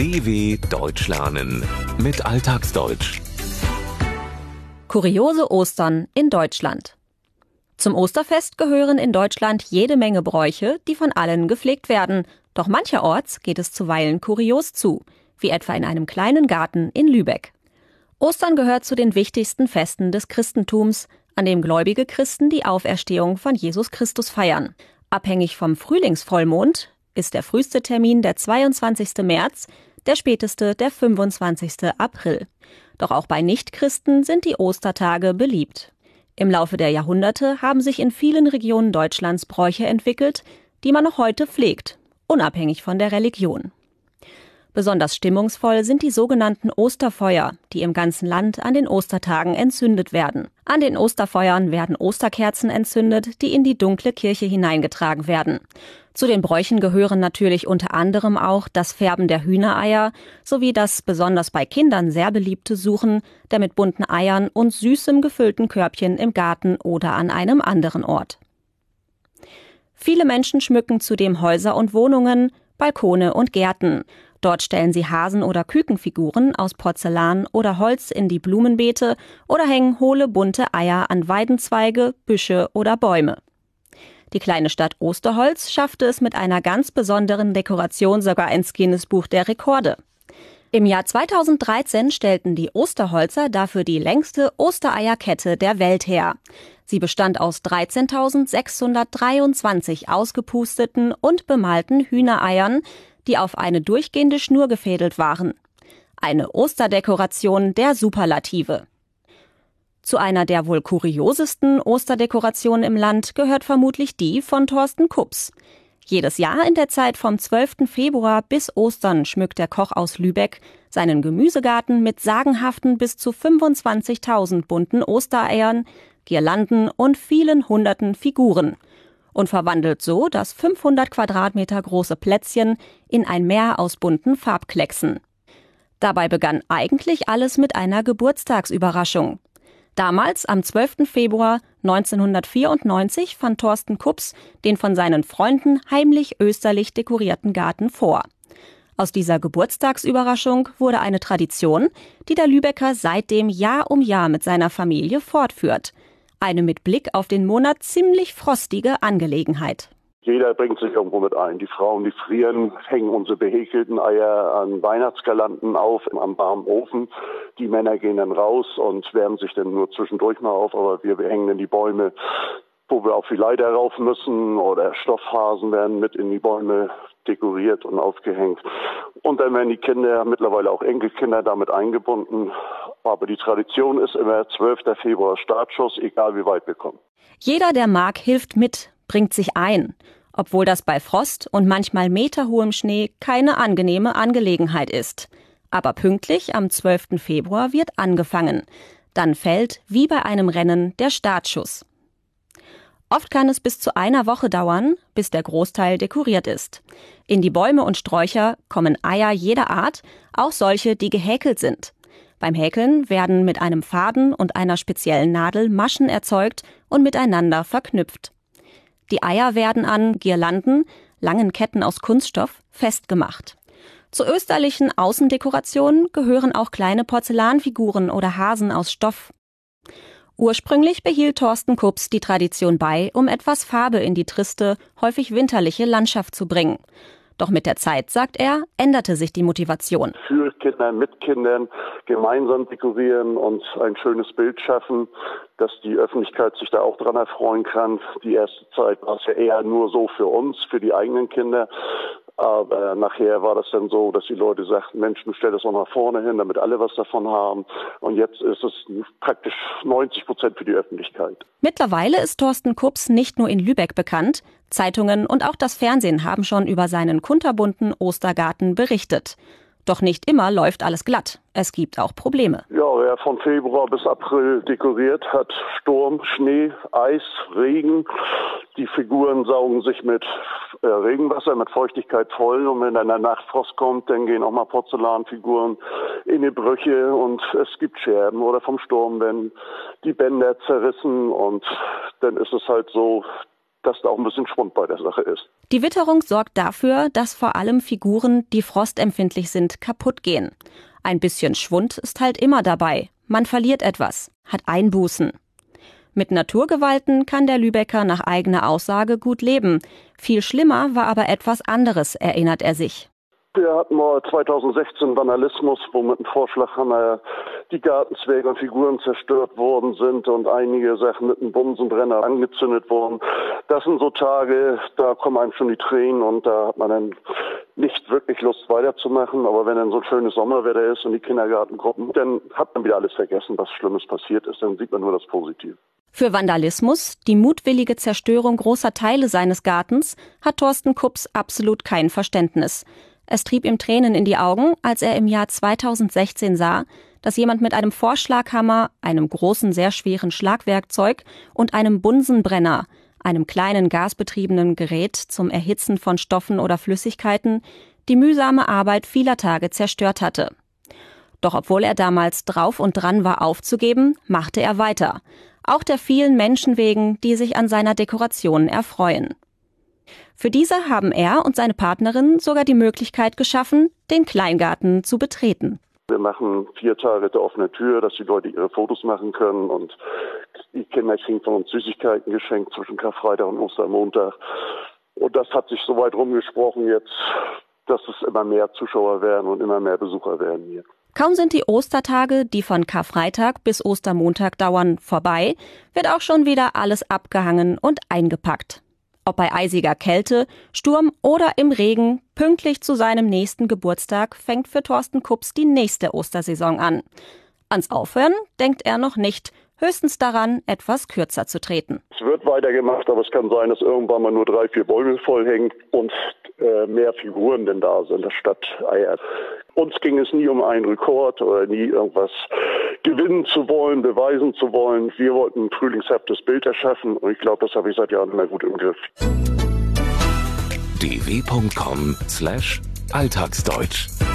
DW Deutsch lernen mit Alltagsdeutsch. Kuriose Ostern in Deutschland. Zum Osterfest gehören in Deutschland jede Menge Bräuche, die von allen gepflegt werden. Doch mancherorts geht es zuweilen kurios zu, wie etwa in einem kleinen Garten in Lübeck. Ostern gehört zu den wichtigsten Festen des Christentums, an dem gläubige Christen die Auferstehung von Jesus Christus feiern. Abhängig vom Frühlingsvollmond ist der früheste Termin der 22. März, der späteste der 25. April. Doch auch bei Nichtchristen sind die Ostertage beliebt. Im Laufe der Jahrhunderte haben sich in vielen Regionen Deutschlands Bräuche entwickelt, die man noch heute pflegt, unabhängig von der Religion. Besonders stimmungsvoll sind die sogenannten Osterfeuer, die im ganzen Land an den Ostertagen entzündet werden. An den Osterfeuern werden Osterkerzen entzündet, die in die dunkle Kirche hineingetragen werden. Zu den Bräuchen gehören natürlich unter anderem auch das Färben der Hühnereier sowie das besonders bei Kindern sehr beliebte Suchen der mit bunten Eiern und süßem gefüllten Körbchen im Garten oder an einem anderen Ort. Viele Menschen schmücken zudem Häuser und Wohnungen, Balkone und Gärten. Dort stellen sie Hasen- oder Kükenfiguren aus Porzellan oder Holz in die Blumenbeete oder hängen hohle bunte Eier an Weidenzweige, Büsche oder Bäume. Die kleine Stadt Osterholz schaffte es mit einer ganz besonderen Dekoration sogar ins Guinness-Buch der Rekorde. Im Jahr 2013 stellten die Osterholzer dafür die längste Ostereierkette der Welt her. Sie bestand aus 13.623 ausgepusteten und bemalten Hühnereiern, die auf eine durchgehende Schnur gefädelt waren. Eine Osterdekoration der Superlative. Zu einer der wohl kuriosesten Osterdekorationen im Land gehört vermutlich die von Thorsten Kups. Jedes Jahr in der Zeit vom 12. Februar bis Ostern schmückt der Koch aus Lübeck seinen Gemüsegarten mit sagenhaften bis zu 25.000 bunten Ostereiern, Girlanden und vielen hunderten Figuren und verwandelt so das 500 Quadratmeter große Plätzchen in ein Meer aus bunten Farbklecksen. Dabei begann eigentlich alles mit einer Geburtstagsüberraschung. Damals, am 12. Februar 1994, fand Thorsten Kups den von seinen Freunden heimlich österlich dekorierten Garten vor. Aus dieser Geburtstagsüberraschung wurde eine Tradition, die der Lübecker seitdem Jahr um Jahr mit seiner Familie fortführt. Eine mit Blick auf den Monat ziemlich frostige Angelegenheit. Jeder bringt sich irgendwo mit ein. Die Frauen, die frieren, hängen unsere behäkelten Eier an Weihnachtsgalanten auf am warmen Ofen. Die Männer gehen dann raus und wärmen sich dann nur zwischendurch mal auf, aber wir hängen in die Bäume, wo wir auf die Leiter rauf müssen oder Stoffhasen werden mit in die Bäume dekoriert und aufgehängt. Und dann werden die Kinder, mittlerweile auch Enkelkinder, damit eingebunden. Aber die Tradition ist immer 12. Februar Startschuss, egal wie weit wir kommen. Jeder, der mag, hilft mit, bringt sich ein, obwohl das bei Frost und manchmal meterhohem Schnee keine angenehme Angelegenheit ist. Aber pünktlich am 12. Februar wird angefangen. Dann fällt, wie bei einem Rennen, der Startschuss. Oft kann es bis zu einer Woche dauern, bis der Großteil dekoriert ist. In die Bäume und Sträucher kommen Eier jeder Art, auch solche, die gehäkelt sind. Beim Häkeln werden mit einem Faden und einer speziellen Nadel Maschen erzeugt und miteinander verknüpft. Die Eier werden an Girlanden, langen Ketten aus Kunststoff, festgemacht. Zur österlichen Außendekoration gehören auch kleine Porzellanfiguren oder Hasen aus Stoff. Ursprünglich behielt Thorsten Kups die Tradition bei, um etwas Farbe in die triste, häufig winterliche Landschaft zu bringen. Doch mit der Zeit, sagt er, änderte sich die Motivation. Für Kinder, mit Kindern gemeinsam dekorieren und ein schönes Bild schaffen, dass die Öffentlichkeit sich da auch dran erfreuen kann. Die erste Zeit war es ja eher nur so für uns, für die eigenen Kinder. Aber nachher war das dann so, dass die Leute sagten, Mensch, du stell das auch nach vorne hin, damit alle was davon haben. Und jetzt ist es praktisch 90 Prozent für die Öffentlichkeit. Mittlerweile ist Thorsten Kups nicht nur in Lübeck bekannt. Zeitungen und auch das Fernsehen haben schon über seinen kunterbunten Ostergarten berichtet. Doch nicht immer läuft alles glatt. Es gibt auch Probleme. Ja, wer von Februar bis April dekoriert, hat Sturm, Schnee, Eis, Regen. Die Figuren saugen sich mit äh, Regenwasser, mit Feuchtigkeit voll. Und wenn dann der Nachtfrost kommt, dann gehen auch mal Porzellanfiguren in die Brüche und es gibt Scherben. Oder vom Sturm werden die Bänder zerrissen. Und dann ist es halt so, dass da auch ein bisschen Schwund bei der Sache ist. Die Witterung sorgt dafür, dass vor allem Figuren, die frostempfindlich sind, kaputt gehen. Ein bisschen Schwund ist halt immer dabei. Man verliert etwas, hat Einbußen. Mit Naturgewalten kann der Lübecker nach eigener Aussage gut leben. Viel schlimmer war aber etwas anderes, erinnert er sich. Wir hatten mal 2016 Vandalismus, wo mit einem Vorschlaghammer die Gartenzwerge und Figuren zerstört worden sind und einige Sachen mit einem Bunsenbrenner angezündet wurden. Das sind so Tage, da kommen einem schon die Tränen und da hat man dann nicht wirklich Lust weiterzumachen. Aber wenn dann so ein schönes Sommerwetter ist und die Kindergartengruppen, dann hat man wieder alles vergessen, was Schlimmes passiert ist. Dann sieht man nur das Positive. Für Vandalismus, die mutwillige Zerstörung großer Teile seines Gartens, hat Thorsten Kupps absolut kein Verständnis. Es trieb ihm Tränen in die Augen, als er im Jahr 2016 sah, dass jemand mit einem Vorschlaghammer, einem großen, sehr schweren Schlagwerkzeug und einem Bunsenbrenner, einem kleinen gasbetriebenen Gerät zum Erhitzen von Stoffen oder Flüssigkeiten, die mühsame Arbeit vieler Tage zerstört hatte. Doch obwohl er damals drauf und dran war aufzugeben, machte er weiter, auch der vielen Menschen wegen, die sich an seiner Dekoration erfreuen. Für diese haben er und seine Partnerin sogar die Möglichkeit geschaffen, den Kleingarten zu betreten. Wir machen vier Tage der offene Tür, dass die Leute ihre Fotos machen können und die Kinder kriegen von uns Süßigkeiten geschenkt zwischen Karfreitag und Ostermontag. Und das hat sich so weit rumgesprochen jetzt, dass es immer mehr Zuschauer werden und immer mehr Besucher werden hier. Kaum sind die Ostertage, die von Karfreitag bis Ostermontag dauern, vorbei, wird auch schon wieder alles abgehangen und eingepackt ob bei eisiger Kälte, Sturm oder im Regen, pünktlich zu seinem nächsten Geburtstag fängt für Thorsten Kupps die nächste Ostersaison an. Ans Aufhören denkt er noch nicht, höchstens daran, etwas kürzer zu treten. Es wird weitergemacht, aber es kann sein, dass irgendwann mal nur drei, vier Bäume vollhängen und äh, mehr Figuren denn da sind, statt Eier. Uns ging es nie um einen Rekord oder nie irgendwas gewinnen zu wollen, beweisen zu wollen. Wir wollten ein frühlingshaftes Bild erschaffen und ich glaube, das habe ich seit Jahren immer gut im Griff. dw.com/alltagsdeutsch